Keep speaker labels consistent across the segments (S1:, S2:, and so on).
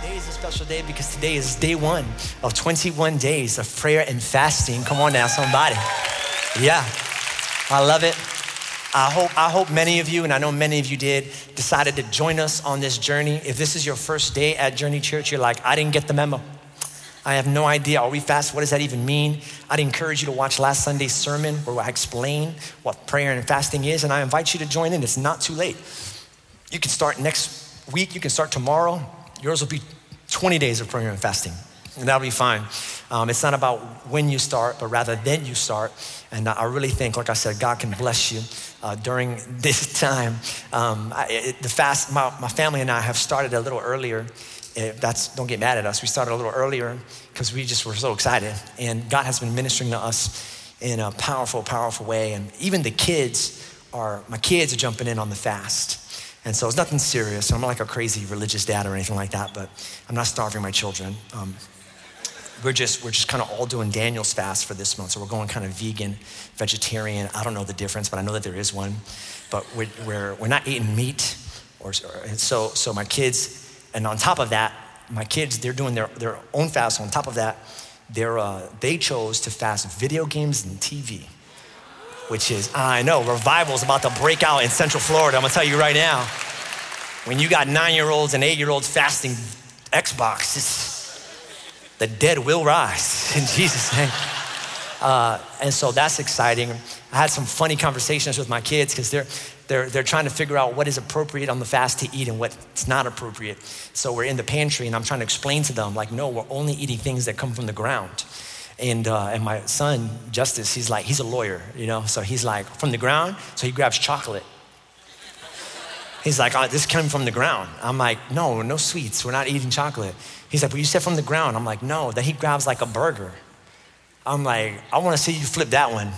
S1: Today is a special day because today is day one of 21 days of prayer and fasting. Come on now, somebody. Yeah, I love it. I hope, I hope many of you, and I know many of you did, decided to join us on this journey. If this is your first day at Journey Church, you're like, I didn't get the memo. I have no idea. Are we fast? What does that even mean? I'd encourage you to watch last Sunday's sermon where I explain what prayer and fasting is, and I invite you to join in. It's not too late. You can start next week, you can start tomorrow. Yours will be 20 days of prayer and fasting, and that'll be fine. Um, it's not about when you start, but rather then you start. And I really think, like I said, God can bless you uh, during this time. Um, I, it, the fast, my, my family and I have started a little earlier. If that's don't get mad at us. We started a little earlier because we just were so excited, and God has been ministering to us in a powerful, powerful way. And even the kids are my kids are jumping in on the fast. And so it's nothing serious. I'm not like a crazy religious dad or anything like that, but I'm not starving my children. Um, we're just we're just kind of all doing Daniel's fast for this month. So we're going kind of vegan, vegetarian. I don't know the difference, but I know that there is one. But we're we're, we're not eating meat, or, so so my kids, and on top of that, my kids they're doing their their own fast. On top of that, they're uh, they chose to fast video games and TV which is, I know, revival is about to break out in Central Florida. I'm gonna tell you right now. When you got nine year olds and eight year olds fasting Xbox, the dead will rise in Jesus' name. Uh, and so that's exciting. I had some funny conversations with my kids because they're, they're, they're trying to figure out what is appropriate on the fast to eat and what's not appropriate. So we're in the pantry and I'm trying to explain to them, like, no, we're only eating things that come from the ground. And, uh, and my son, Justice, he's like, he's a lawyer, you know? So he's like, from the ground, so he grabs chocolate. He's like, oh, this came from the ground. I'm like, no, no sweets. We're not eating chocolate. He's like, but you said from the ground. I'm like, no. Then he grabs like a burger. I'm like, I want to see you flip that one.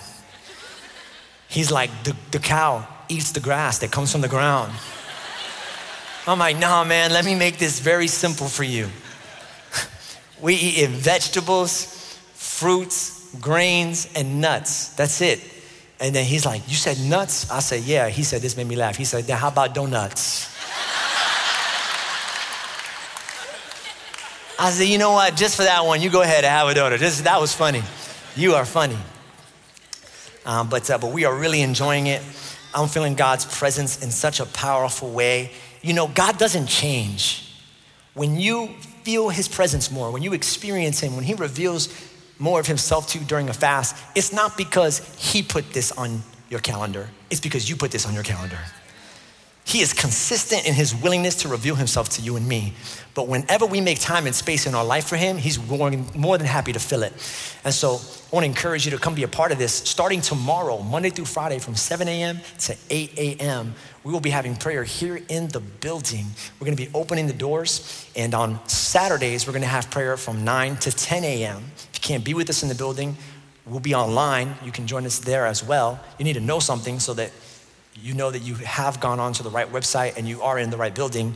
S1: He's like, the, the cow eats the grass that comes from the ground. I'm like, nah, man, let me make this very simple for you. we eat vegetables, fruits, grains, and nuts. That's it. And then he's like, You said nuts? I said, Yeah. He said, This made me laugh. He said, Then how about donuts? I said, You know what? Just for that one, you go ahead and have a donut. That was funny. You are funny. Um, but, uh, but we are really enjoying it. I'm feeling God's presence in such a powerful way. You know, God doesn't change. When you feel his presence more, when you experience him, when he reveals more of himself to during a fast, it's not because he put this on your calendar, it's because you put this on your calendar. He is consistent in his willingness to reveal himself to you and me. But whenever we make time and space in our life for him, he's more than happy to fill it. And so I want to encourage you to come be a part of this. Starting tomorrow, Monday through Friday, from 7 a.m. to 8 a.m., we will be having prayer here in the building. We're going to be opening the doors. And on Saturdays, we're going to have prayer from 9 to 10 a.m. If you can't be with us in the building, we'll be online. You can join us there as well. You need to know something so that you know that you have gone on to the right website and you are in the right building.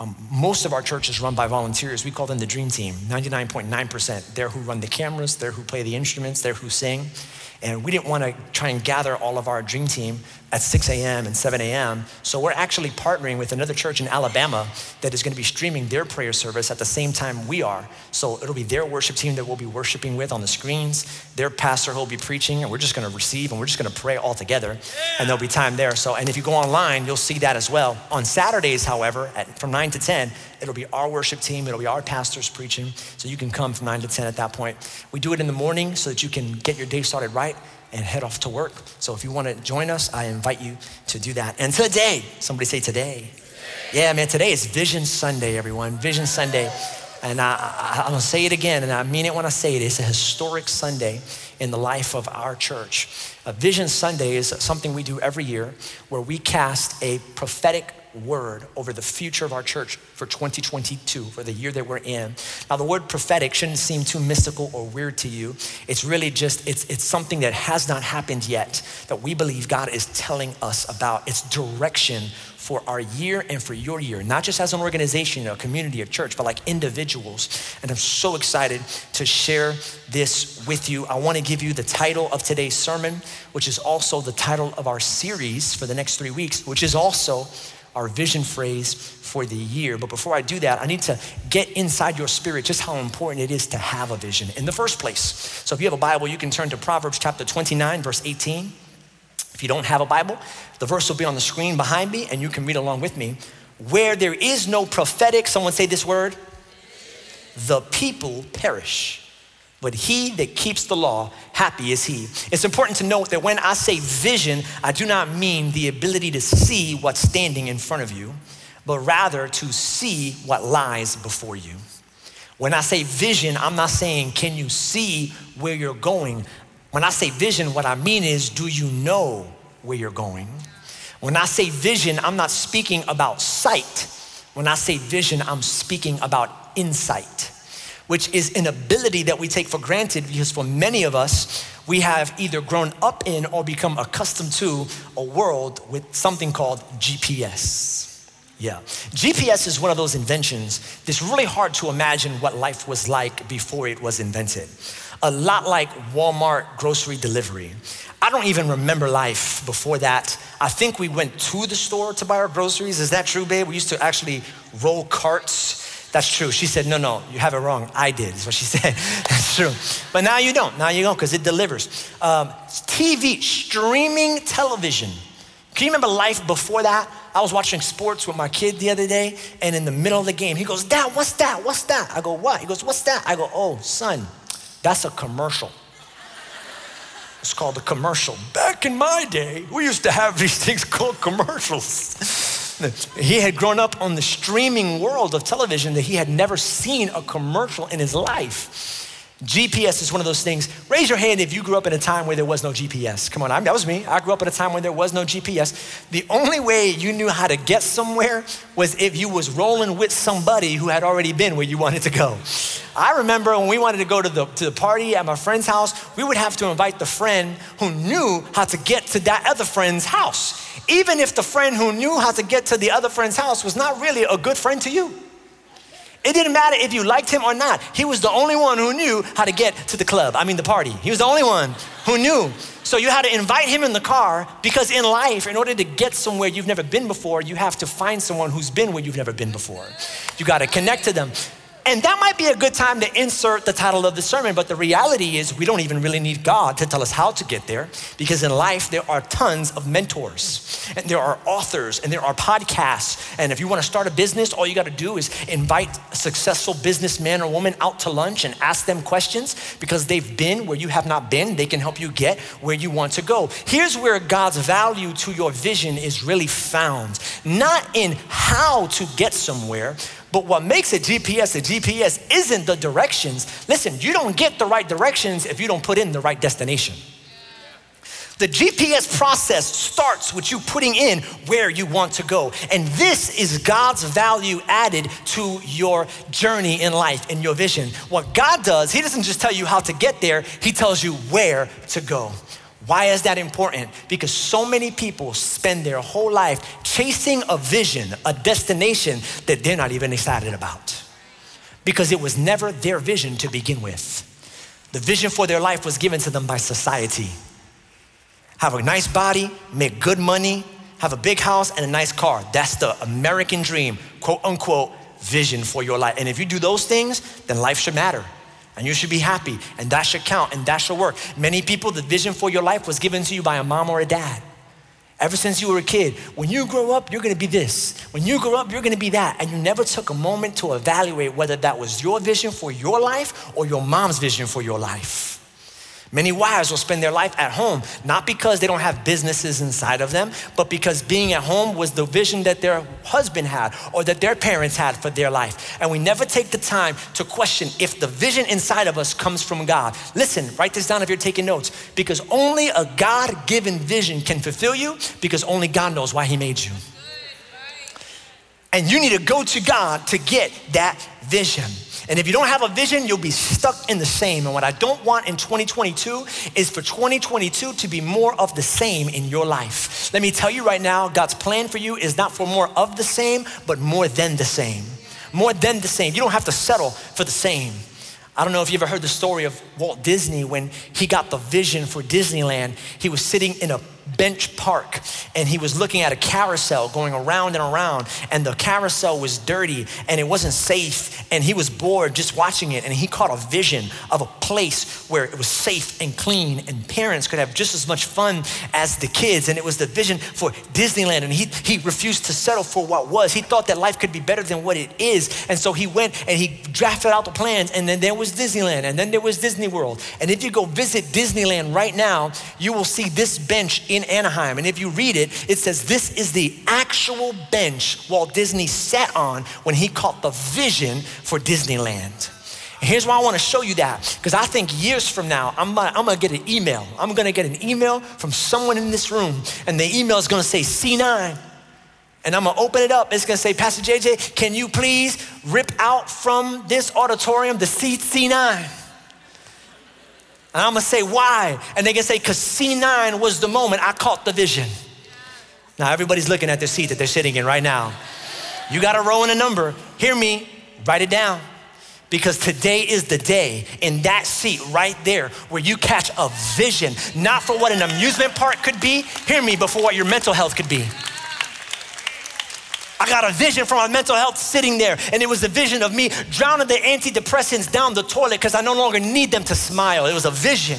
S1: Um, most of our church is run by volunteers. We call them the dream team, 99.9%. They're who run the cameras, they're who play the instruments, they're who sing. And we didn't want to try and gather all of our dream team at 6 a.m. and 7 a.m. So we're actually partnering with another church in Alabama that is going to be streaming their prayer service at the same time we are. So it'll be their worship team that we'll be worshiping with on the screens, their pastor who'll be preaching, and we're just going to receive and we're just going to pray all together. And there'll be time there. So, and if you go online, you'll see that as well. On Saturdays, however, at, from 9 to 10, it'll be our worship team, it'll be our pastors preaching. So you can come from 9 to 10 at that point. We do it in the morning so that you can get your day started right and head off to work. So if you want to join us, I invite you to do that. And today, somebody say today. Yeah, man, today is Vision Sunday, everyone. Vision Sunday. And I, am gonna say it again, and I mean it when I say it. It's a historic Sunday. in the life of our church. A Vision Sunday is something we do every year where we cast a prophetic word over the future of our church for 2022, for the year that we're in. Now, the word prophetic shouldn't seem too mystical or weird to you. It's really just, it's, it's something that has not happened yet that we believe God is telling us about. It's direction for our year and for your year, not just as an organization, a community, a church, but like individuals. And I'm so excited to share this with you. I want to give you the title of today's sermon, which is also the title of our series for the next three weeks, which is also our vision phrase for the year. But before I do that, I need to get inside your spirit just how important it is to have a vision in the first place. So if you have a Bible, you can turn to Proverbs chapter 29, verse 18. If you don't have a Bible, the verse will be on the screen behind me and you can read along with me. Where there is no prophetic, someone say this word, the people perish. But he that keeps the law, happy is he. It's important to note that when I say vision, I do not mean the ability to see what's standing in front of you, but rather to see what lies before you. When I say vision, I'm not saying, can you see where you're going? When I say vision, what I mean is, do you know where you're going? When I say vision, I'm not speaking about sight. When I say vision, I'm speaking about insight, which is an ability that we take for granted because for many of us, we have either grown up in or become accustomed to a world with something called GPS. Yeah. GPS is one of those inventions that's really hard to imagine what life was like before it was invented a lot like Walmart grocery delivery. I don't even remember life before that. I think we went to the store to buy our groceries. Is that true, babe? We used to actually roll carts. That's true. She said, No, no, you have it wrong. I did, is what she said. That's true. But now you don't. Now you don't because it delivers. Um, TV, streaming television. Can you remember life before that? I was watching sports with my kid the other day, and in the middle of the game, he goes, Dad, what's that? What's that? I go, What? He goes, What's that? I go, Oh, son, that's a commercial. It's called a commercial. Back in my day, we used to have these things called commercials. He had grown up on the streaming world of television that he had never seen a commercial in his life. GPS is one of those things. Raise your hand if you grew up in a time where there was no GPS. Come on, I that was me. I grew up in a time when there was no GPS. The only way you knew how to get somewhere was if you was rolling with somebody who had already been where you wanted to go. I remember when we wanted to go to the, to the party at my friend's house, we would have to invite the friend who knew how to get to that other friend's house. Even if the friend who knew how to get to the other friend's house was not really a good friend to you. It didn't matter if you liked him or not. He was the only one who knew how to get to the club. I mean, the party. He was the only one who knew. So you had to invite him in the car because in life, in order to get somewhere you've never been before, you have to find someone who's been where you've never been before. You got to connect to them. And that might be a good time to insert the title of the sermon, but the reality is we don't even really need God to tell us how to get there because in life there are tons of mentors and there are authors and there are podcasts. And if you want to start a business, all you got to do is invite a successful businessman or woman out to lunch and ask them questions because they've been where you have not been. They can help you get where you want to go. Here's where God's value to your vision is really found not in how to get somewhere but what makes a GPS a GPS isn't the directions. Listen, you don't get the right directions if you don't put in the right destination. The GPS process starts with you putting in where you want to go. And this is God's value added to your journey in life, in your vision. What God does, He doesn't just tell you how to get there, He tells you where to go. Why is that important? Because so many people spend their whole life chasing a vision, a destination that they're not even excited about. Because it was never their vision to begin with. The vision for their life was given to them by society. Have a nice body, make good money, have a big house and a nice car. That's the American dream, quote unquote, vision for your life. And if you do those things, then life should matter and you should be happy, and that should count, and that should work. Many people, the vision for your life was given to you by a mom or a dad. Ever since you were a kid, when you grow up, you're gonna be this. When you grow up, you're gonna be that. And you never took a moment to evaluate whether that was your vision for your life or your mom's vision for your life. Many wives will spend their life at home, not because they don't have businesses inside of them, but because being at home was the vision that their husband had or that their parents had for their life. And we never take the time to question if the vision inside of us comes from God. Listen, write this down if you're taking notes, because only a God given vision can fulfill you, because only God knows why He made you. And you need to go to God to get that vision. And if you don't have a vision, you'll be stuck in the same. And what I don't want in 2022 is for 2022 to be more of the same in your life. Let me tell you right now, God's plan for you is not for more of the same, but more than the same. More than the same. You don't have to settle for the same. I don't know if you ever heard the story of Walt Disney when he got the vision for Disneyland. He was sitting in a bench park and he was looking at a carousel going around and around and the carousel was dirty and it wasn't safe and he was bored just watching it and he caught a vision of a place where it was safe and clean and parents could have just as much fun as the kids and it was the vision for Disneyland and he, he refused to settle for what was. He thought that life could be better than what it is and so he went and he drafted out the plans and then there was Disneyland and then there was Disney World and if you go visit Disneyland right now you will see this bench in in Anaheim. And if you read it, it says this is the actual bench Walt Disney sat on when he caught the vision for Disneyland. And here's why I want to show you that because I think years from now, I'm gonna, I'm gonna get an email. I'm gonna get an email from someone in this room, and the email is gonna say C9. And I'm gonna open it up. It's gonna say, Pastor JJ, can you please rip out from this auditorium the seat C9? And I'm gonna say, why? And they can say, because C9 was the moment I caught the vision. Now, everybody's looking at the seat that they're sitting in right now. You got a row and a number. Hear me, write it down. Because today is the day in that seat right there where you catch a vision, not for what an amusement park could be, hear me, but for what your mental health could be. I got a vision for my mental health sitting there, and it was a vision of me drowning the antidepressants down the toilet because I no longer need them to smile. It was a vision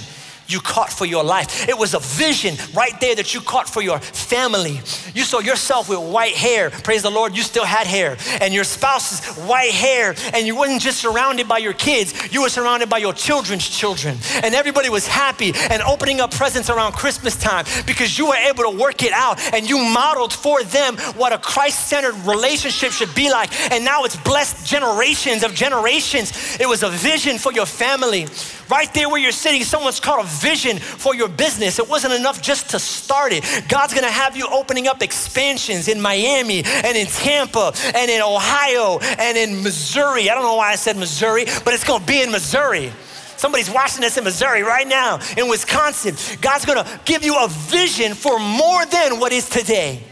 S1: you caught for your life. It was a vision right there that you caught for your family. You saw yourself with white hair. Praise the Lord, you still had hair. And your spouse's white hair. And you weren't just surrounded by your kids, you were surrounded by your children's children. And everybody was happy and opening up presents around Christmas time because you were able to work it out and you modeled for them what a Christ centered relationship should be like. And now it's blessed generations of generations. It was a vision for your family. Right there where you're sitting, someone's caught a vision for your business. It wasn't enough just to start it. God's gonna have you opening up expansions in Miami and in Tampa and in Ohio and in Missouri. I don't know why I said Missouri, but it's gonna be in Missouri. Somebody's watching this in Missouri right now, in Wisconsin. God's gonna give you a vision for more than what is today.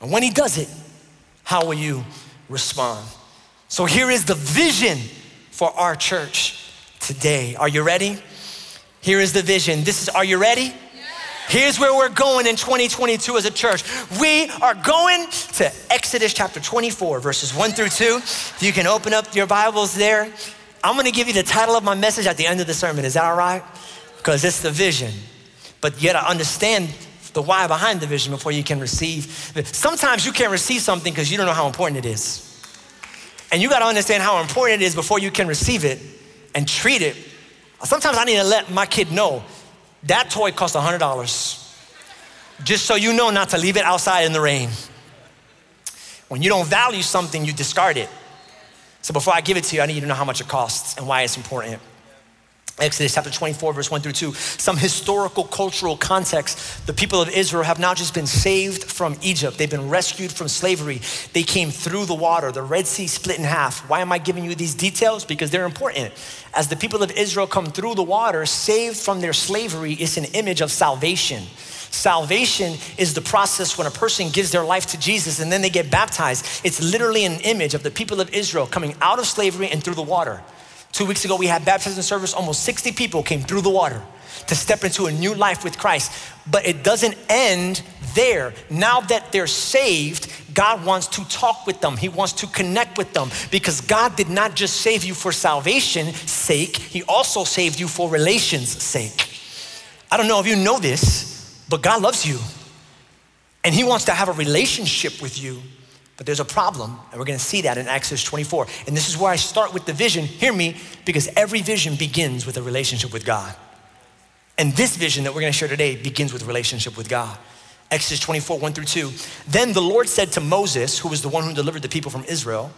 S1: And when He does it, how will you respond? So here is the vision for our church today. Are you ready? Here is the vision. This is, are you ready? Here's where we're going in 2022 as a church. We are going to Exodus chapter 24, verses 1 through 2. If you can open up your Bibles there. I'm gonna give you the title of my message at the end of the sermon. Is that all right? Because it's the vision. But you gotta understand the why behind the vision before you can receive. Sometimes you can't receive something because you don't know how important it is. And you gotta understand how important it is before you can receive it and treat it. Sometimes I need to let my kid know that toy costs $100. Just so you know not to leave it outside in the rain. When you don't value something, you discard it. So before I give it to you, I need you to know how much it costs and why it's important. Exodus chapter 24, verse 1 through 2. Some historical, cultural context. The people of Israel have now just been saved from Egypt. They've been rescued from slavery. They came through the water. The Red Sea split in half. Why am I giving you these details? Because they're important. As the people of Israel come through the water, saved from their slavery, is an image of salvation. Salvation is the process when a person gives their life to Jesus and then they get baptized. It's literally an image of the people of Israel coming out of slavery and through the water. Two weeks ago, we had baptism service. Almost 60 people came through the water to step into a new life with Christ. But it doesn't end there. Now that they're saved, God wants to talk with them. He wants to connect with them because God did not just save you for salvation's sake, He also saved you for relations' sake. I don't know if you know this, but God loves you and He wants to have a relationship with you. But there's a problem, and we're gonna see that in Exodus 24. And this is where I start with the vision. Hear me, because every vision begins with a relationship with God. And this vision that we're gonna share today begins with relationship with God. Exodus 24, 1 through 2. Then the Lord said to Moses, who was the one who delivered the people from Israel,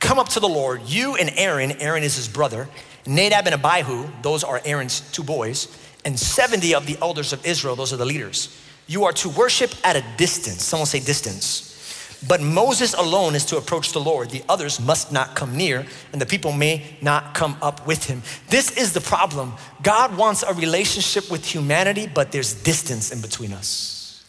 S1: Come up to the Lord, you and Aaron, Aaron is his brother, Nadab and Abihu, those are Aaron's two boys, and 70 of the elders of Israel, those are the leaders. You are to worship at a distance. Someone say distance. But Moses alone is to approach the Lord. The others must not come near, and the people may not come up with him. This is the problem. God wants a relationship with humanity, but there's distance in between us.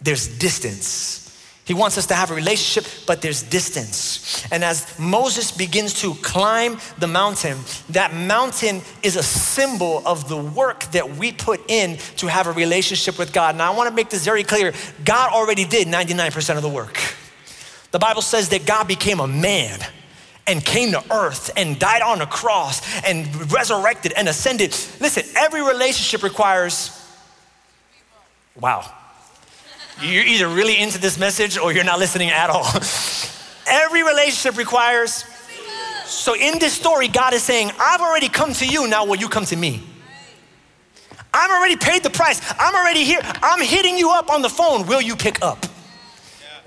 S1: There's distance. He wants us to have a relationship, but there's distance. And as Moses begins to climb the mountain, that mountain is a symbol of the work that we put in to have a relationship with God. Now, I want to make this very clear God already did 99% of the work. The Bible says that God became a man and came to earth and died on a cross and resurrected and ascended. Listen, every relationship requires, wow you're either really into this message or you're not listening at all. Every relationship requires. So in this story, God is saying, I've already come to you, now will you come to me? I'm already paid the price. I'm already here. I'm hitting you up on the phone. Will you pick up?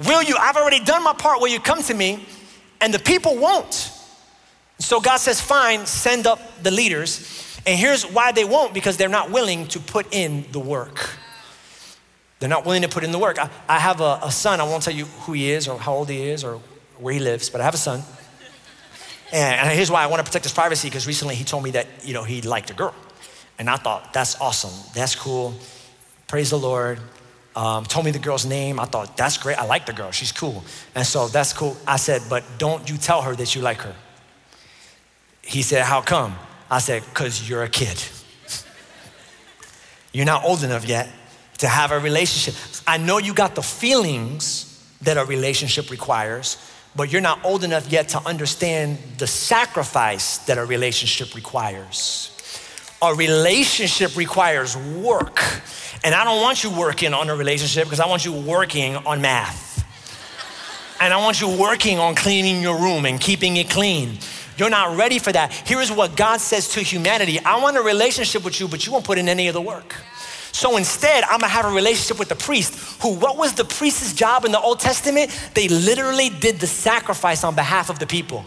S1: Will you? I've already done my part. Will you come to me? And the people won't. So God says, fine, send up the leaders. And here's why they won't because they're not willing to put in the work. They're not willing to put in the work. I, I have a, a, son. I won't tell you who he is or how old he is or where he lives, but I have a son. And, here's why I want to protect his privacy because recently he told me that, you know, he liked a girl. And I thought, that's awesome. That's cool. Praise the Lord. Um, told me the girl's name. I thought, that's great. I like the girl. She's cool. And so that's cool. I said, but don't you tell her that you like her. He said, how come? I said, because you're a kid. You're not old enough yet to have a relationship. I know you got the feelings that a relationship requires, but you're not old enough yet to understand the sacrifice that a relationship requires. A relationship requires work. And I don't want you working on a relationship because I want you working on math. And I want you working on cleaning your room and keeping it clean. You're not ready for that. Here is what God says to humanity I want a relationship with you, but you won't put in any of the work. So instead, I'm gonna have a relationship with the priest, who, what was the priest's job in the Old Testament? They literally did the sacrifice on behalf of the people.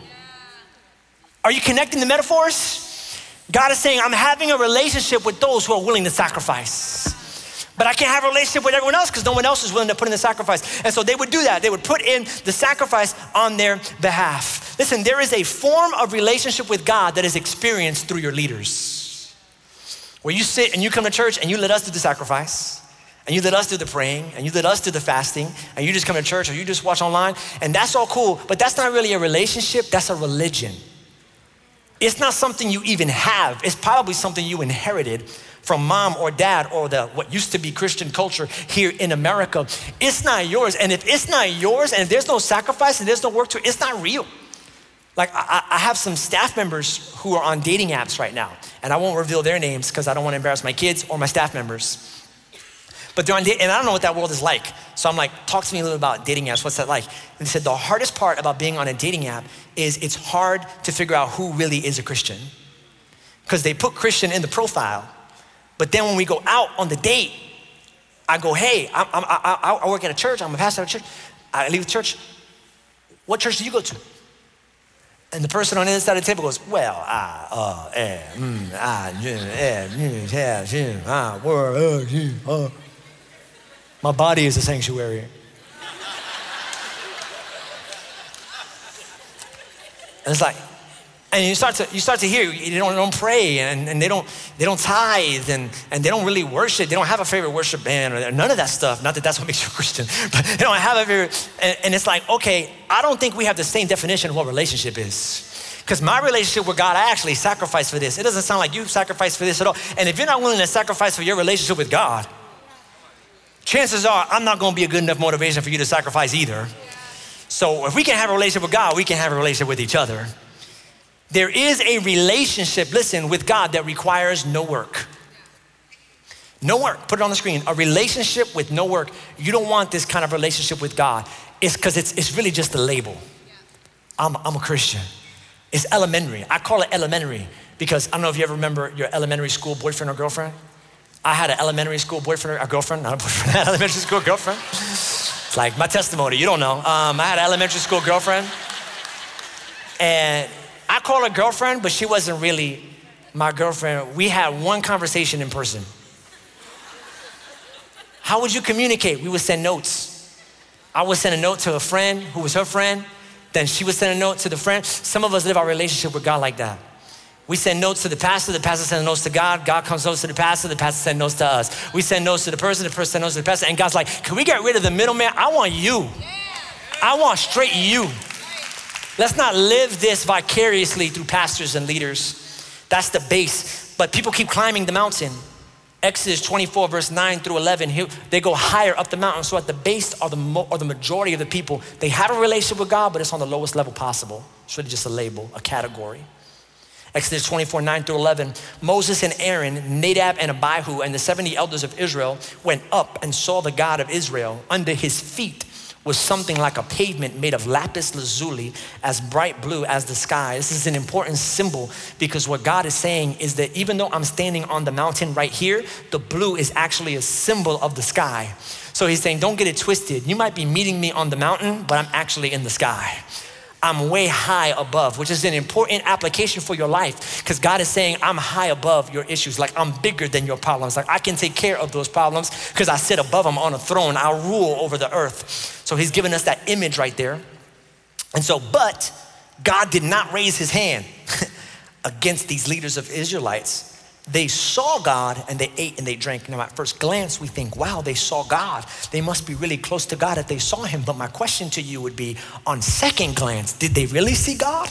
S1: Are you connecting the metaphors? God is saying, I'm having a relationship with those who are willing to sacrifice. But I can't have a relationship with everyone else because no one else is willing to put in the sacrifice. And so they would do that. They would put in the sacrifice on their behalf. Listen, there is a form of relationship with God that is experienced through your leaders where you sit and you come to church and you let us do the sacrifice, and you let us do the praying, and you let us do the fasting, and you just come to church or you just watch online, and that's all cool, but that's not really a relationship, that's a religion. It's not something you even have, it's probably something you inherited from mom or dad or the what used to be Christian culture here in America. It's not yours. And if it's not yours and if there's no sacrifice and there's no work to it, it's not real. Like, I, I, have some staff members who are on dating apps right now, and I won't reveal their names because I don't want to embarrass my kids or my staff members. But they're on date, and I don't know what that world is like. So I'm like, talk to me a little about dating apps. What's that like? And they said the hardest part about being on a dating app is it's hard to figure out who really is a Christian. Because they put Christian in the profile, but then when we go out on the date, I go, hey, I'm, I'm, I, I work at a church, I'm a pastor at a church. I leave the church. What church do you go to? And the person on the other side of the table goes, well, I, uh, eh, mm, I, eh, mm, yeah, ah, word, uh, uh. My body is a sanctuary. and it's like, and you start to you start to hear they don't, don't pray and, and they don't they don't tithe and, and they don't really worship. They don't have a favorite worship band or none of that stuff. Not that that's what makes you a Christian, but they don't have a favorite. And, and it's like, okay, I don't think we have the same definition of what relationship is. Because my relationship with God, I actually sacrifice for this. It doesn't sound like you sacrifice for this at all. And if you're not willing to sacrifice for your relationship with God, chances are I'm not going to be a good enough motivation for you to sacrifice either. So if we can have a relationship with God, we can have a relationship with each other. There is a relationship, listen, with God that requires no work. No work. Put it on the screen. A relationship with no work. You don't want this kind of relationship with God. It's because it's, it's really just a label. I'm, I'm a Christian. It's elementary. I call it elementary because I don't know if you ever remember your elementary school boyfriend or girlfriend. I had an elementary school boyfriend, a girlfriend, not a boyfriend, an elementary school girlfriend. It's like my testimony, you don't know. Um, I had an elementary school girlfriend. And I call her girlfriend, but she wasn't really my girlfriend. We had one conversation in person. How would you communicate? We would send notes. I would send a note to a friend who was her friend, then she would send a note to the friend. Some of us live our relationship with God like that. We send notes to the pastor, the pastor sends notes to God, God comes notes to the pastor, the pastor sends notes to us. We send notes to the person, the person sends notes to the pastor, and God's like, can we get rid of the middleman? I want you. I want straight you. Let's not live this vicariously through pastors and leaders. That's the base. But people keep climbing the mountain. Exodus 24, verse 9 through 11, they go higher up the mountain. So at the base are the, are the majority of the people. They have a relationship with God, but it's on the lowest level possible. It's really just a label, a category. Exodus 24, 9 through 11. Moses and Aaron, Nadab and Abihu, and the 70 elders of Israel went up and saw the God of Israel under his feet was something like a pavement made of lapis lazuli, as bright blue as the sky. This is an important symbol because what God is saying is that even though I'm standing on the mountain right here, the blue is actually a symbol of the sky. So he's saying, don't get it twisted. You might be meeting me on the mountain, but I'm actually in the sky. I'm way high above, which is an important application for your life because God is saying, I'm high above your issues. Like I'm bigger than your problems. Like I can take care of those problems because I sit above them on a throne. I rule over the earth. So he's given us that image right there. And so, but God did not raise his hand against these leaders of Israelites they saw God and they ate and they drank. Now, at first glance, we think, wow, they saw God. They must be really close to God if they saw Him. But my question to you would be on second glance, did they really see God?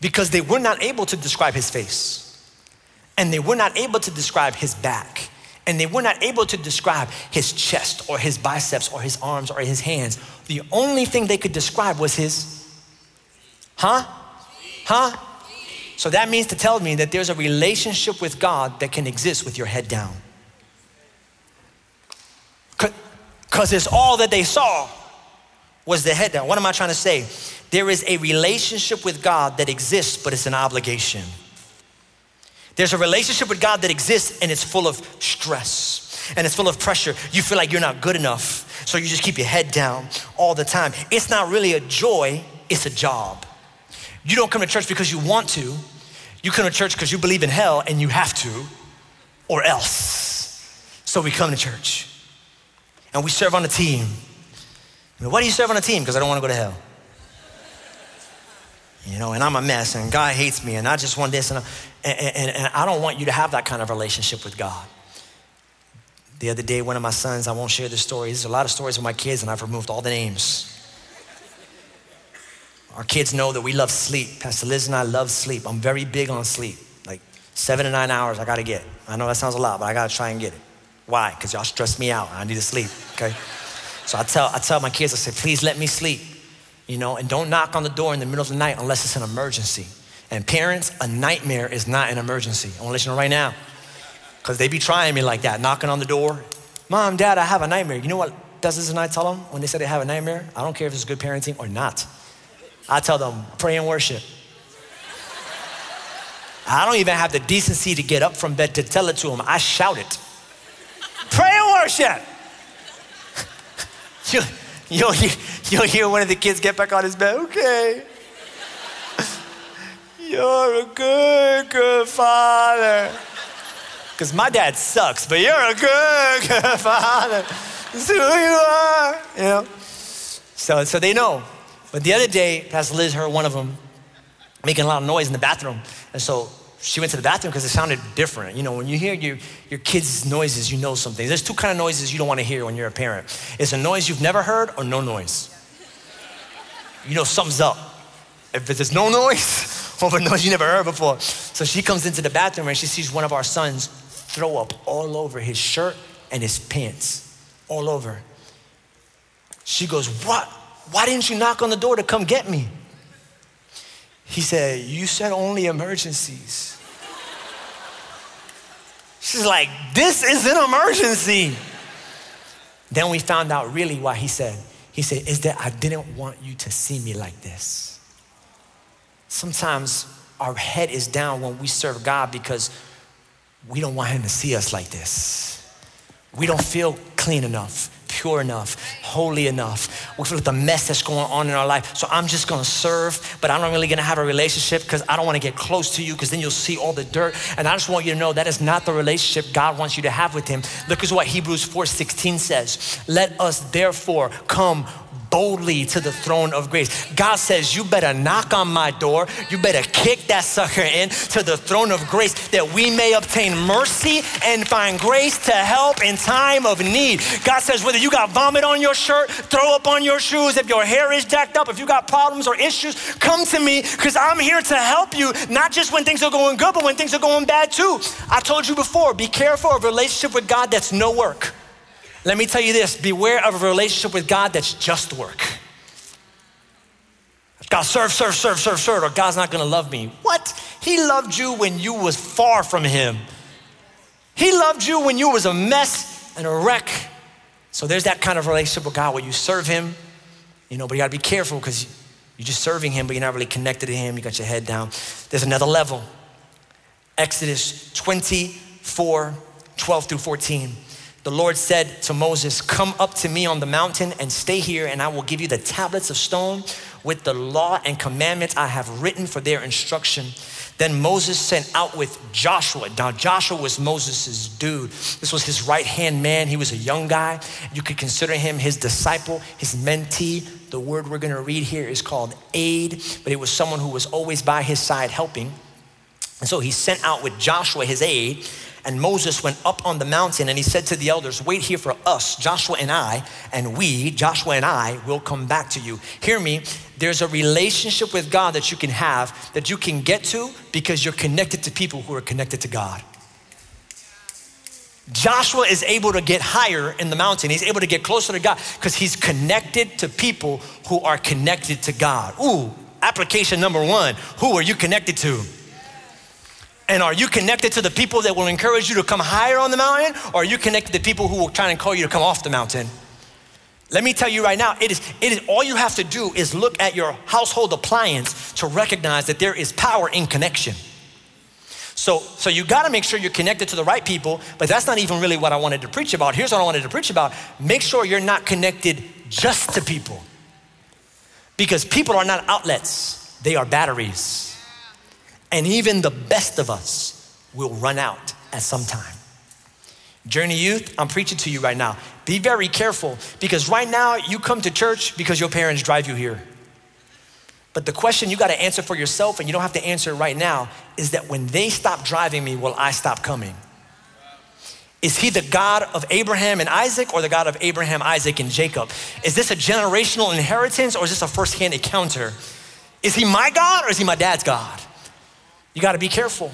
S1: Because they were not able to describe His face, and they were not able to describe His back, and they were not able to describe His chest or His biceps or His arms or His hands. The only thing they could describe was His, huh? Huh? So that means to tell me that there's a relationship with God that can exist with your head down. Because it's all that they saw was the head down. What am I trying to say? There is a relationship with God that exists, but it's an obligation. There's a relationship with God that exists and it's full of stress and it's full of pressure. You feel like you're not good enough, so you just keep your head down all the time. It's not really a joy, it's a job. You don't come to church because you want to. You come to church because you believe in hell and you have to, or else. So we come to church and we serve on a team. why do you serve on a team? Because I don't want to go to hell. You know, and I'm a mess and God hates me and I just want this and, and, and, and I don't want you to have that kind of relationship with God. The other day, one of my sons, I won't share the story. There's a lot of stories with my kids, and I've removed all the names. Our kids know that we love sleep. Pastor Liz and I love sleep. I'm very big on sleep. Like seven to nine hours, I gotta get. I know that sounds a lot, but I gotta try and get it. Why? Because y'all stress me out. I need to sleep, okay? So I tell, I tell my kids, I say, please let me sleep, you know, and don't knock on the door in the middle of the night unless it's an emergency. And parents, a nightmare is not an emergency. I wanna let you know right now. Because they be trying me like that, knocking on the door. Mom, dad, I have a nightmare. You know what does this and I tell them when they say they have a nightmare? I don't care if it's good parenting or not. I tell them, pray and worship. I don't even have the decency to get up from bed to tell it to them. I shout it. Pray and worship. you, you'll, you'll hear one of the kids get back on his bed. Okay. You're a good, good father. Because my dad sucks, but you're a good, good father. This who you are. You know? So, so they know. But the other day, Pastor Liz heard one of them making a lot of noise in the bathroom. And so she went to the bathroom because it sounded different. You know, when you hear your, your kids' noises, you know something. There's two kind of noises you don't want to hear when you're a parent. It's a noise you've never heard or no noise. You know something's up. If there's no noise or a noise you never heard before. So she comes into the bathroom and she sees one of our sons throw up all over his shirt and his pants, all over. She goes, what? Why didn't you knock on the door to come get me? He said, You said only emergencies. She's like, This is an emergency. Then we found out really why he said, He said, Is that I didn't want you to see me like this. Sometimes our head is down when we serve God because we don't want him to see us like this. We don't feel clean enough pure enough, holy enough. We feel like the mess that's going on in our life. So I'm just gonna serve, but I'm not really gonna have a relationship because I don't wanna get close to you because then you'll see all the dirt. And I just want you to know that is not the relationship God wants you to have with Him. Look at what Hebrews 4:16 says. Let us therefore come boldly to the throne of grace. God says, You better knock on my door. You better kick that sucker in to the throne of grace that we may obtain mercy and find grace to help in time of need. God says, Whether you got vomit on your shirt, throw up on your shoes, if your hair is jacked up, if you got problems or issues, come to me because I'm here to help you, not just when things are going good, but when things are going bad too. I told you before, be careful of a relationship with God that's no work. Let me tell you this beware of a relationship with God that's just work. God, serve, serve, serve, serve, serve, or God's not gonna love me. What? He loved you when you was far from him. He loved you when you was a mess and a wreck. So there's that kind of relationship with God where you serve him, you know, but you gotta be careful because you're just serving him, but you're not really connected to him. You got your head down. There's another level. Exodus 24, 12 through 14 the Lord said to Moses, Come up to me on the mountain and stay here, and I will give you the tablets of stone with the law and commandments I have written for their instruction. Then Moses sent out with Joshua. Now, Joshua was Moses' dude. This was his right hand man. He was a young guy. You could consider him his disciple, his mentee. The word we're going to read here is called aid, but it was someone who was always by his side helping. And so he sent out with Joshua, his aide, and Moses went up on the mountain and he said to the elders, Wait here for us, Joshua and I, and we, Joshua and I, will come back to you. Hear me, there's a relationship with God that you can have that you can get to because you're connected to people who are connected to God. Joshua is able to get higher in the mountain. He's able to get closer to God because he's connected to people who are connected to God. Ooh, application number one who are you connected to? And are you connected to the people that will encourage you to come higher on the mountain? Or are you connected to the people who will try and call you to come off the mountain? Let me tell you right now, it is, it is all you have to do is look at your household appliance to recognize that there is power in connection. So, so you gotta make sure you're connected to the right people, but that's not even really what I wanted to preach about. Here's what I wanted to preach about. Make sure you're not connected just to people. Because people are not outlets, they are batteries. And even the best of us will run out at some time. Journey Youth, I'm preaching to you right now. Be very careful because right now you come to church because your parents drive you here. But the question you got to answer for yourself, and you don't have to answer right now, is that when they stop driving me, will I stop coming? Is he the God of Abraham and Isaac or the God of Abraham, Isaac, and Jacob? Is this a generational inheritance or is this a firsthand encounter? Is he my God or is he my dad's God? You got to be careful.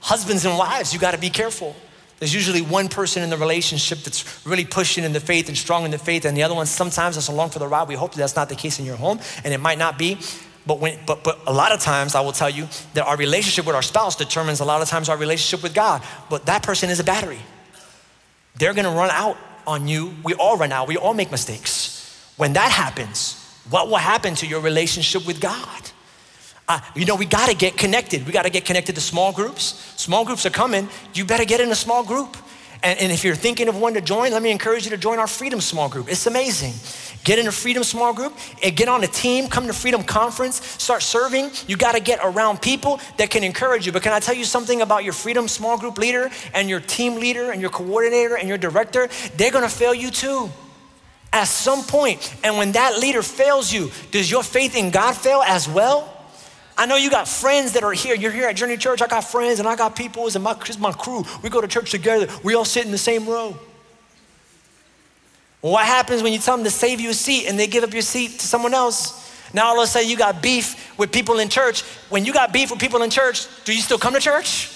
S1: Husbands and wives, you got to be careful. There's usually one person in the relationship that's really pushing in the faith and strong in the faith, and the other one sometimes that's along for the ride. We hope that that's not the case in your home, and it might not be. But, when, but, but a lot of times, I will tell you that our relationship with our spouse determines a lot of times our relationship with God. But that person is a battery. They're gonna run out on you. We all run out, we all make mistakes. When that happens, what will happen to your relationship with God? Uh, you know, we got to get connected. We got to get connected to small groups. Small groups are coming. You better get in a small group. And, and, if you're thinking of one to join, let me encourage you to join our Freedom Small Group. It's amazing. Get in a Freedom Small Group and get on a team, come to Freedom Conference, start serving. You got to get around people that can encourage you. But can I tell you something about your Freedom Small Group leader and your team leader and your coordinator and your director? They're going to fail you too at some point. And when that leader fails you, does your faith in God fail as well? I know you got friends that are here. You're here at Journey Church. I got friends and I got people. and my, my crew. We go to church together. We all sit in the same row. What happens when you tell them to save you a seat and they give up your seat to someone else? Now all of a sudden you got beef with people in church. When you got beef with people in church, do you still come to church?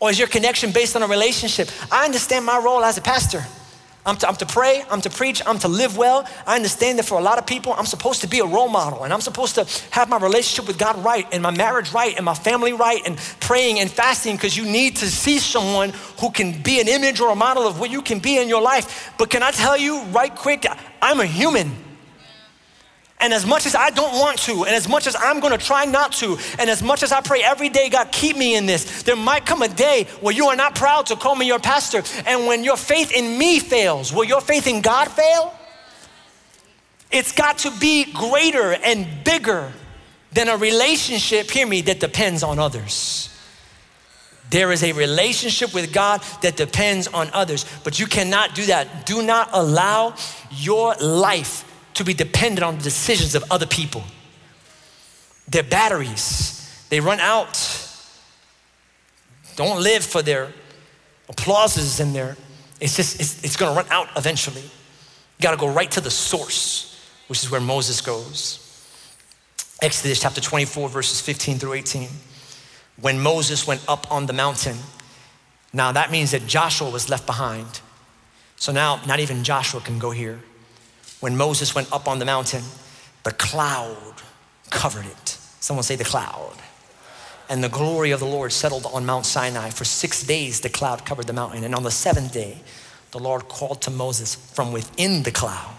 S1: Or is your connection based on a relationship? I understand my role as a pastor. I'm to, I'm to pray, I'm to preach, I'm to live well. I understand that for a lot of people, I'm supposed to be a role model and I'm supposed to have my relationship with God right and my marriage right and my family right and praying and fasting because you need to see someone who can be an image or a model of what you can be in your life. But can I tell you right quick, I'm a human. And as much as I don't want to, and as much as I'm gonna try not to, and as much as I pray every day, God, keep me in this, there might come a day where you are not proud to call me your pastor. And when your faith in me fails, will your faith in God fail? It's got to be greater and bigger than a relationship, hear me, that depends on others. There is a relationship with God that depends on others, but you cannot do that. Do not allow your life to be dependent on the decisions of other people. Their batteries, they run out. Don't live for their applauses and their, it's just, it's, it's gonna run out eventually. You gotta go right to the source, which is where Moses goes. Exodus chapter 24, verses 15 through 18. When Moses went up on the mountain, now that means that Joshua was left behind. So now, not even Joshua can go here when Moses went up on the mountain, the cloud covered it. Someone say the cloud. And the glory of the Lord settled on Mount Sinai. For six days, the cloud covered the mountain. And on the seventh day, the Lord called to Moses from within the cloud.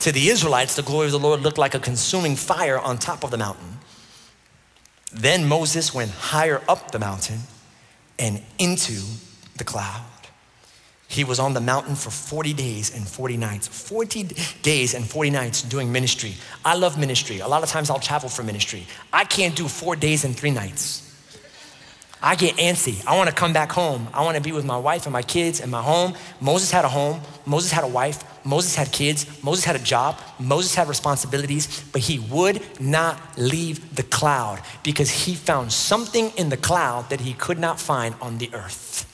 S1: To the Israelites, the glory of the Lord looked like a consuming fire on top of the mountain. Then Moses went higher up the mountain and into the cloud. He was on the mountain for 40 days and 40 nights. 40 days and 40 nights doing ministry. I love ministry. A lot of times I'll travel for ministry. I can't do four days and three nights. I get antsy. I want to come back home. I want to be with my wife and my kids and my home. Moses had a home. Moses had a wife. Moses had kids. Moses had a job. Moses had responsibilities, but he would not leave the cloud because he found something in the cloud that he could not find on the earth.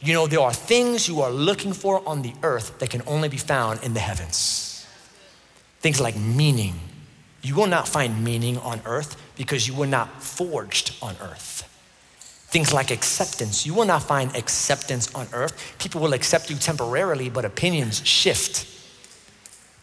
S1: You know, there are things you are looking for on the earth that can only be found in the heavens. Things like meaning. You will not find meaning on earth because you were not forged on earth. Things like acceptance. You will not find acceptance on earth. People will accept you temporarily, but opinions shift.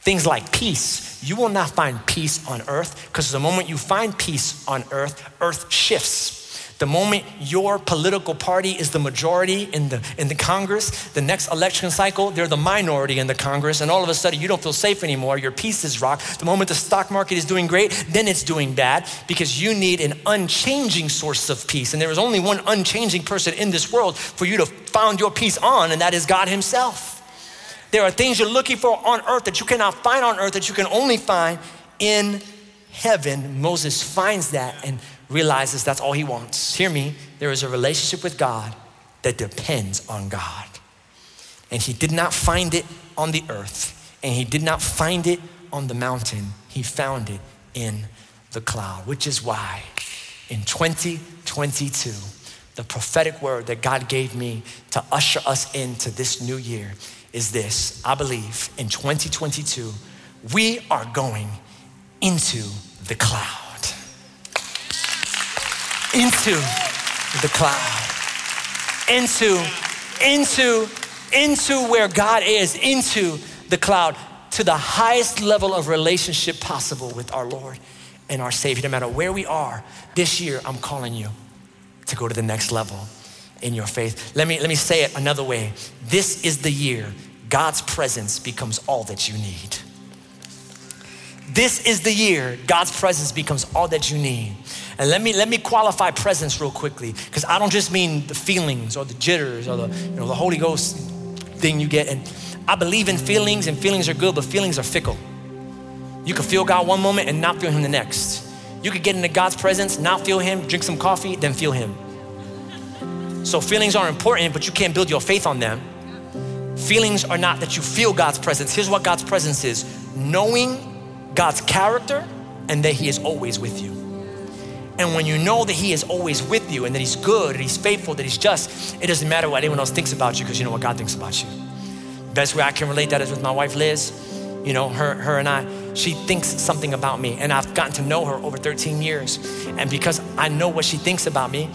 S1: Things like peace. You will not find peace on earth because the moment you find peace on earth, earth shifts. The moment your political party is the majority in the, in the Congress, the next election cycle, they're the minority in the Congress, and all of a sudden you don't feel safe anymore. Your peace is rocked. The moment the stock market is doing great, then it's doing bad because you need an unchanging source of peace. And there is only one unchanging person in this world for you to found your peace on, and that is God Himself. There are things you're looking for on earth that you cannot find on earth that you can only find in heaven. Moses finds that and realizes that's all he wants. Hear me, there is a relationship with God that depends on God. And he did not find it on the earth, and he did not find it on the mountain. He found it in the cloud, which is why in 2022, the prophetic word that God gave me to usher us into this new year is this. I believe in 2022, we are going into the cloud into the cloud, into, into, into where God is, into the cloud, to the highest level of relationship possible with our Lord and our Savior. No matter where we are this year, I'm calling you to go to the next level in your faith. Let me, let me say it another way. This is the year God's presence becomes all that you need. This is the year God's presence becomes all that you need. And let me let me qualify presence real quickly, because I don't just mean the feelings or the jitters or the you know the Holy Ghost thing you get. And I believe in feelings, and feelings are good, but feelings are fickle. You can feel God one moment and not feel Him the next. You could get into God's presence, not feel Him, drink some coffee, then feel Him. So feelings are important, but you can't build your faith on them. Feelings are not that you feel God's presence. Here's what God's presence is knowing God's character and that He is always with you. And when you know that He is always with you and that He's good, and He's faithful, that He's just, it doesn't matter what anyone else thinks about you because you know what God thinks about you. Best way I can relate that is with my wife Liz. You know, her, her and I, she thinks something about me, and I've gotten to know her over 13 years. And because I know what she thinks about me,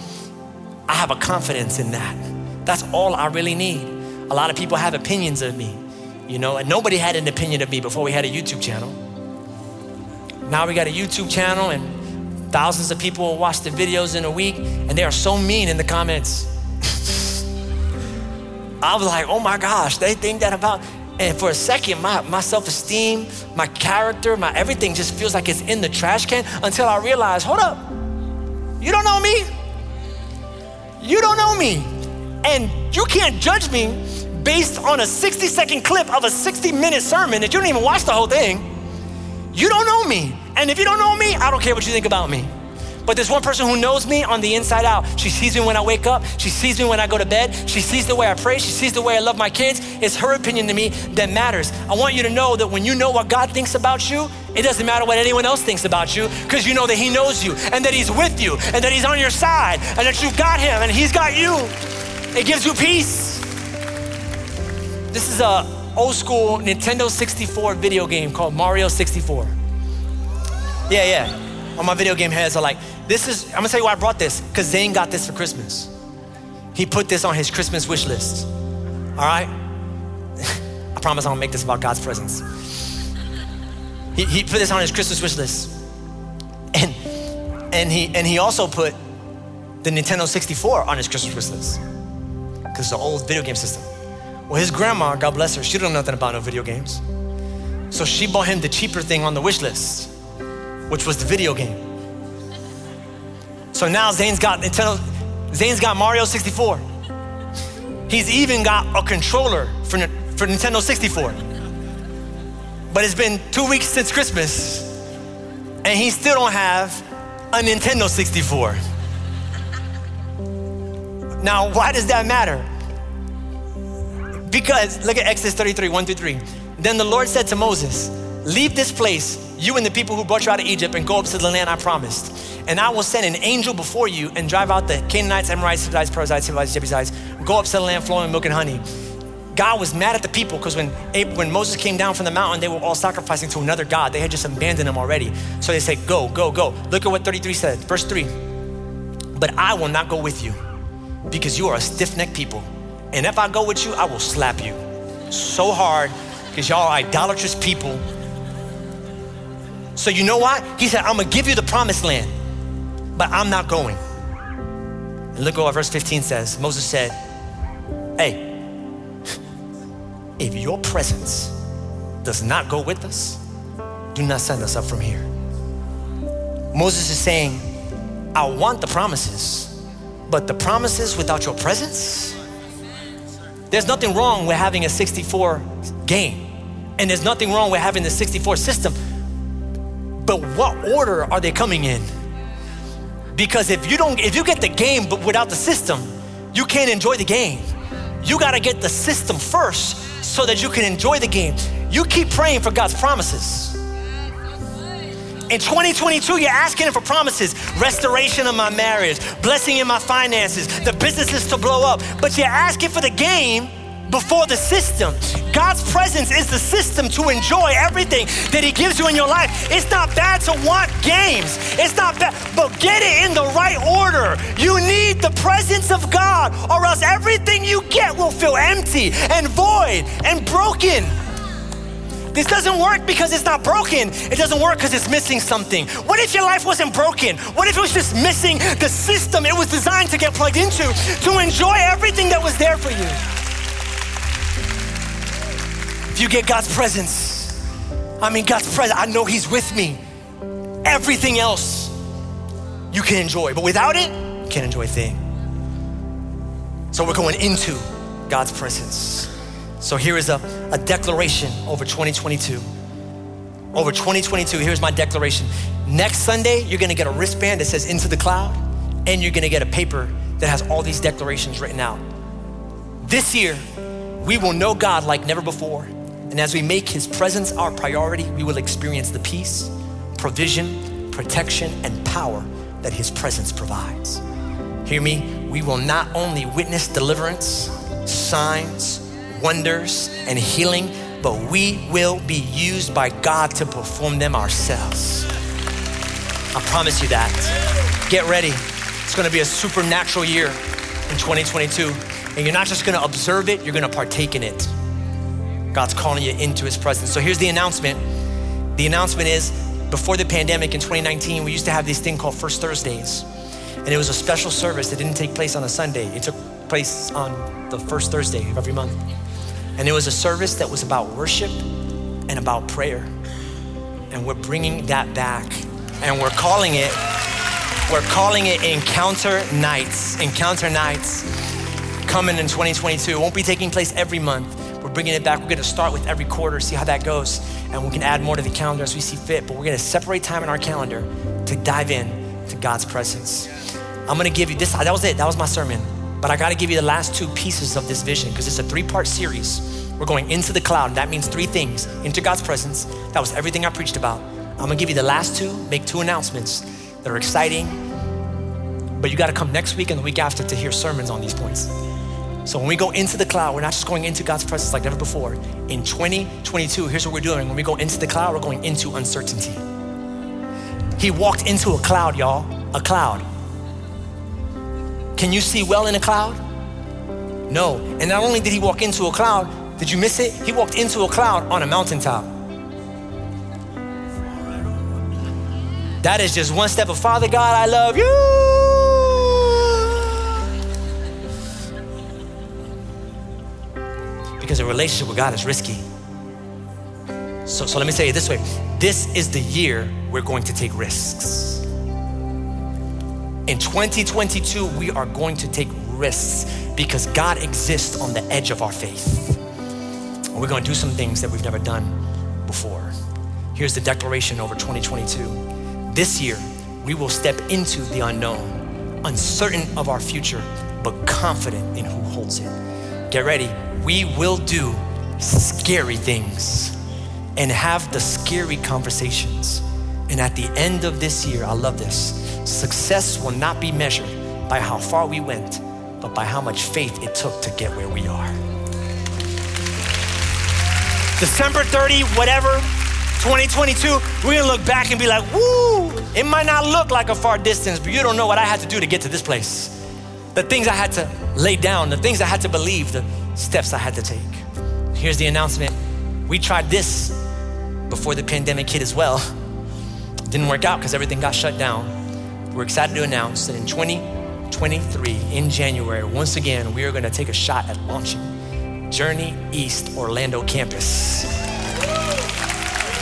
S1: I have a confidence in that. That's all I really need. A lot of people have opinions of me, you know, and nobody had an opinion of me before we had a YouTube channel. Now we got a YouTube channel, and Thousands of people will watch the videos in a week and they are so mean in the comments. I was like, oh my gosh, they think that about. And for a second, my, my self esteem, my character, my everything just feels like it's in the trash can until I realize hold up, you don't know me. You don't know me. And you can't judge me based on a 60 second clip of a 60 minute sermon that you don't even watch the whole thing. You don't know me. And if you don't know me, I don't care what you think about me. But there's one person who knows me on the inside out. She sees me when I wake up. She sees me when I go to bed. She sees the way I pray. She sees the way I love my kids. It's her opinion to me that matters. I want you to know that when you know what God thinks about you, it doesn't matter what anyone else thinks about you because you know that He knows you and that He's with you and that He's on your side and that you've got Him and He's got you. It gives you peace. This is a old school Nintendo 64 video game called Mario 64. Yeah, yeah. All my video game heads are like, this is, I'm gonna tell you why I brought this, because Zane got this for Christmas. He put this on his Christmas wish list. All right? I promise I won't make this about God's presence. He, he put this on his Christmas wish list. And, and, he, and he also put the Nintendo 64 on his Christmas wish list, because it's an old video game system. Well, his grandma, God bless her, she don't know nothing about no video games. So she bought him the cheaper thing on the wish list, which was the video game. So now Zane's got Nintendo, Zane's got Mario 64. He's even got a controller for, for Nintendo 64. But it's been two weeks since Christmas, and he still don't have a Nintendo 64. Now, why does that matter? Because look at Exodus 33, 1 through 3. Then the Lord said to Moses, Leave this place, you and the people who brought you out of Egypt, and go up to the land I promised. And I will send an angel before you and drive out the Canaanites, Amorites, Hittites, Perizzites, Hivites, Jebusites, go up to the land flowing with milk and honey. God was mad at the people because when, when Moses came down from the mountain, they were all sacrificing to another God. They had just abandoned him already. So they said, Go, go, go. Look at what 33 said, verse 3. But I will not go with you because you are a stiff necked people. And if I go with you, I will slap you so hard because y'all are idolatrous people so you know what? He said, I'm gonna give you the promised land, but I'm not going. And look at what verse 15 says. Moses said, Hey, if your presence does not go with us, do not send us up from here. Moses is saying, I want the promises, but the promises without your presence, there's nothing wrong with having a 64 game, and there's nothing wrong with having the 64 system but what order are they coming in? Because if you don't, if you get the game but without the system, you can't enjoy the game. You got to get the system first so that you can enjoy the game. You keep praying for God's promises. In 2022, you're asking Him for promises restoration of my marriage, blessing in my finances, the businesses to blow up. But you're asking for the game before the system. God's presence is the system to enjoy everything that He gives you in your life. It's not bad to want games, it's not bad, but get it in the right order. You need the presence of God, or else everything you get will feel empty and void and broken. This doesn't work because it's not broken. It doesn't work because it's missing something. What if your life wasn't broken? What if it was just missing the system it was designed to get plugged into to enjoy everything that was there for you? If you get God's presence, I mean, God's presence, I know He's with me. Everything else you can enjoy, but without it, you can't enjoy a thing. So we're going into God's presence. So here is a, a declaration over 2022. Over 2022, here's my declaration. Next Sunday, you're gonna get a wristband that says Into the Cloud, and you're gonna get a paper that has all these declarations written out. This year, we will know God like never before. And as we make His presence our priority, we will experience the peace, provision, protection, and power that His presence provides. Hear me, we will not only witness deliverance, signs, wonders, and healing, but we will be used by God to perform them ourselves. I promise you that. Get ready. It's gonna be a supernatural year in 2022. And you're not just gonna observe it, you're gonna partake in it. God's calling you into his presence. So here's the announcement. The announcement is before the pandemic in 2019, we used to have this thing called First Thursdays. And it was a special service that didn't take place on a Sunday. It took place on the first Thursday of every month. And it was a service that was about worship and about prayer. And we're bringing that back. And we're calling it, we're calling it Encounter Nights. Encounter Nights coming in 2022. It won't be taking place every month. We're bringing it back. We're gonna start with every quarter, see how that goes. And we can add more to the calendar as we see fit. But we're gonna separate time in our calendar to dive in to God's presence. I'm gonna give you this, that was it, that was my sermon. But I gotta give you the last two pieces of this vision because it's a three part series. We're going into the cloud. and That means three things into God's presence. That was everything I preached about. I'm gonna give you the last two, make two announcements that are exciting. But you gotta come next week and the week after to hear sermons on these points. So when we go into the cloud, we're not just going into God's presence like never before. In 2022, here's what we're doing. When we go into the cloud, we're going into uncertainty. He walked into a cloud, y'all, a cloud. Can you see well in a cloud? No. And not only did he walk into a cloud, did you miss it? He walked into a cloud on a mountaintop. That is just one step of Father God, I love you. Because a relationship with God is risky. So, so let me say it this way this is the year we're going to take risks. In 2022, we are going to take risks because God exists on the edge of our faith. And we're going to do some things that we've never done before. Here's the declaration over 2022. This year, we will step into the unknown, uncertain of our future, but confident in who holds it. Get ready. We will do scary things and have the scary conversations. And at the end of this year, I love this success will not be measured by how far we went, but by how much faith it took to get where we are. December 30, whatever, 2022, we're gonna look back and be like, woo, it might not look like a far distance, but you don't know what I had to do to get to this place. The things I had to lay down, the things I had to believe, the steps I had to take. Here's the announcement. We tried this before the pandemic hit as well. Didn't work out because everything got shut down. We're excited to announce that in 2023, in January, once again, we are going to take a shot at launching Journey East Orlando campus.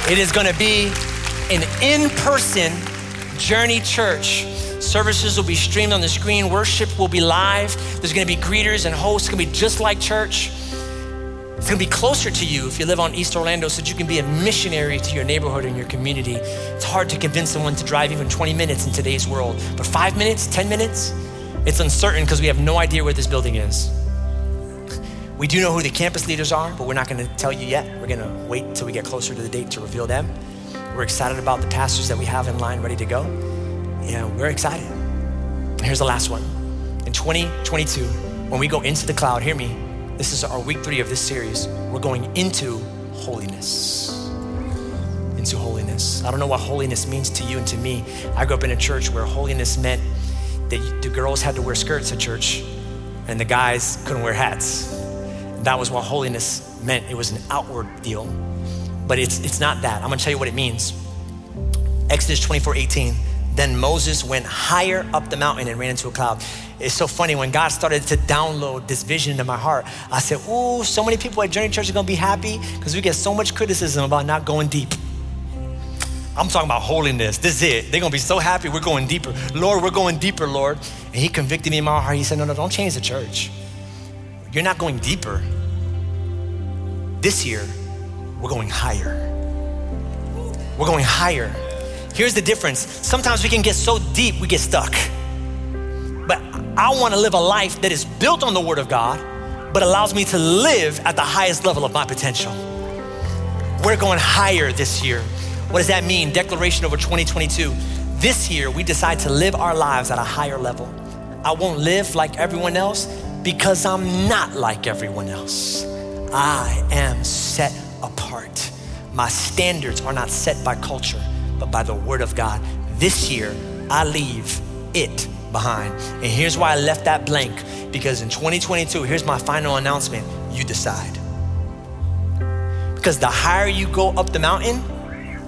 S1: It is going to be an in person Journey Church. Services will be streamed on the screen, worship will be live. There's going to be greeters and hosts, it's going to be just like church. It's gonna be closer to you if you live on East Orlando so that you can be a missionary to your neighborhood and your community. It's hard to convince someone to drive even 20 minutes in today's world, but five minutes, 10 minutes, it's uncertain because we have no idea where this building is. We do know who the campus leaders are, but we're not gonna tell you yet. We're gonna wait until we get closer to the date to reveal them. We're excited about the pastors that we have in line ready to go. And we're excited. Here's the last one. In 2022, when we go into the cloud, hear me, this is our week three of this series. We're going into holiness. Into holiness. I don't know what holiness means to you and to me. I grew up in a church where holiness meant that the girls had to wear skirts at church and the guys couldn't wear hats. That was what holiness meant. It was an outward deal. But it's, it's not that. I'm gonna tell you what it means. Exodus 24 18. Then Moses went higher up the mountain and ran into a cloud. It's so funny when God started to download this vision into my heart. I said, Ooh, so many people at Journey Church are gonna be happy because we get so much criticism about not going deep. I'm talking about holiness. This is it. They're gonna be so happy we're going deeper. Lord, we're going deeper, Lord. And He convicted me in my heart. He said, No, no, don't change the church. You're not going deeper. This year, we're going higher. We're going higher. Here's the difference. Sometimes we can get so deep, we get stuck. But I want to live a life that is built on the Word of God, but allows me to live at the highest level of my potential. We're going higher this year. What does that mean? Declaration over 2022. This year, we decide to live our lives at a higher level. I won't live like everyone else because I'm not like everyone else. I am set apart. My standards are not set by culture, but by the Word of God. This year, I leave it behind. And here's why I left that blank because in 2022, here's my final announcement you decide. Because the higher you go up the mountain,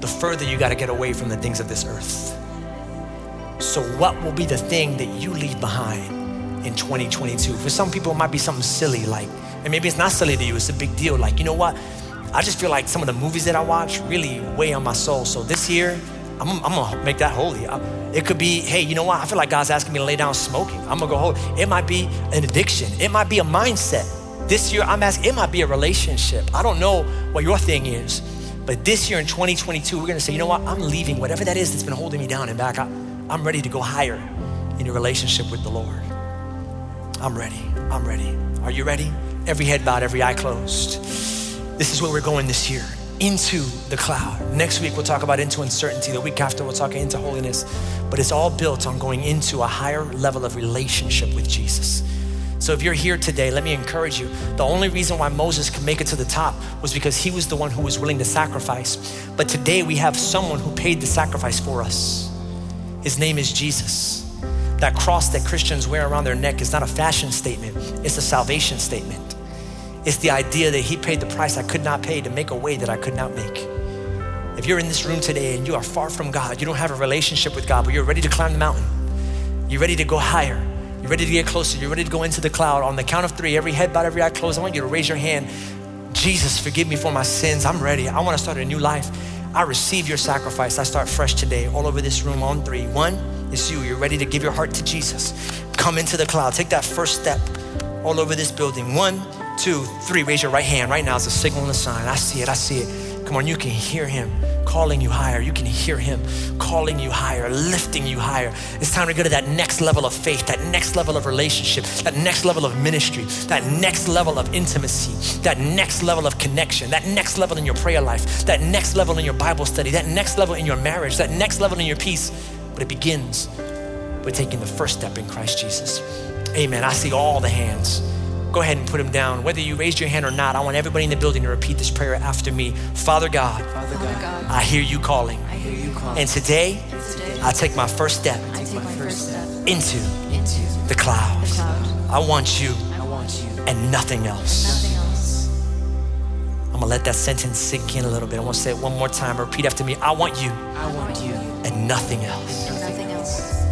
S1: the further you got to get away from the things of this earth. So, what will be the thing that you leave behind in 2022? For some people, it might be something silly like And maybe it's not silly to you, it's a big deal. Like, you know what? I just feel like some of the movies that I watch really weigh on my soul. So this year, I'm, I'm gonna make that holy. I, it could be, hey, you know what? I feel like God's asking me to lay down smoking. I'm gonna go holy. It might be an addiction. It might be a mindset. This year, I'm asking, it might be a relationship. I don't know what your thing is, but this year in 2022, we're gonna say, you know what? I'm leaving whatever that is that's been holding me down and back. I, I'm ready to go higher in a relationship with the Lord. I'm ready. I'm ready. Are you ready? Every head bowed, every eye closed. This is where we're going this year into the cloud. Next week, we'll talk about into uncertainty. The week after, we'll talk into holiness. But it's all built on going into a higher level of relationship with Jesus. So if you're here today, let me encourage you. The only reason why Moses could make it to the top was because he was the one who was willing to sacrifice. But today we have someone who paid the sacrifice for us. His name is Jesus. That cross that Christians wear around their neck is not a fashion statement, it's a salvation statement. It's the idea that He paid the price I could not pay to make a way that I could not make. If you're in this room today and you are far from God, you don't have a relationship with God, but you're ready to climb the mountain, you're ready to go higher, you're ready to get closer, you're ready to go into the cloud. On the count of three, every head bowed, every eye closed, I want you to raise your hand. Jesus, forgive me for my sins. I'm ready. I want to start a new life. I receive your sacrifice. I start fresh today, all over this room on three. One, it's you. You're ready to give your heart to Jesus. Come into the cloud. Take that first step all over this building. One, two, three. Raise your right hand right now It's a signal and a sign. I see it. I see it. Come on, you can hear him calling you higher. You can hear him calling you higher, lifting you higher. It's time to go to that next level of faith, that next level of relationship, that next level of ministry, that next level of intimacy, that next level of connection, that next level in your prayer life, that next level in your Bible study, that next level in your marriage, that next level in your peace. But it begins with taking the first step in Christ Jesus. Amen. I see all the hands. Go ahead and put them down. Whether you raised your hand or not, I want everybody in the building to repeat this prayer after me. Father God,
S2: Father God,
S1: I hear you calling.
S2: I hear you calling.
S1: And today,
S2: And today,
S1: I take my first step
S2: I take my first step
S1: into
S2: into
S1: the clouds.
S2: the cloud.
S1: I want you
S2: I want you,
S1: and nothing else.
S2: nothing else.
S1: I'm gonna let that sentence sink in a little bit. I wanna say it one more time. Repeat after me. I want you
S2: I want you,
S1: and nothing else.
S2: nothing else.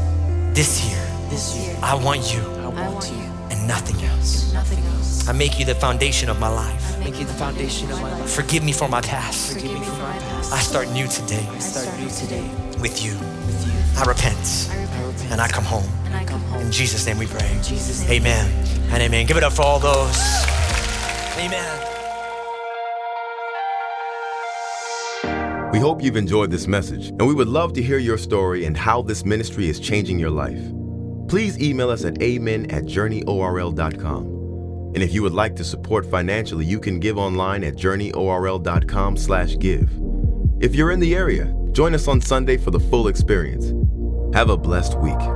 S1: This year,
S2: This year,
S1: I want you
S2: I want you,
S1: and nothing else.
S2: nothing else.
S1: I make you the foundation of my life.
S2: Make you the foundation of my life.
S1: Forgive me for my past.
S2: Forgive me for my past.
S1: I start new today
S2: I start new today
S1: with you.
S2: with you.
S1: I repent
S2: I repent
S1: and I come home.
S2: and I come home.
S1: In Jesus' name we pray.
S2: In Jesus' name.
S1: Amen and amen. Give it up for all those. Amen.
S3: We hope you've enjoyed this message, and we would love to hear your story and how this ministry is changing your life. Please email us at amen at journeyorl.com. And if you would like to support financially, you can give online at journeyorl.com slash give. If you're in the area, join us on Sunday for the full experience. Have a blessed week.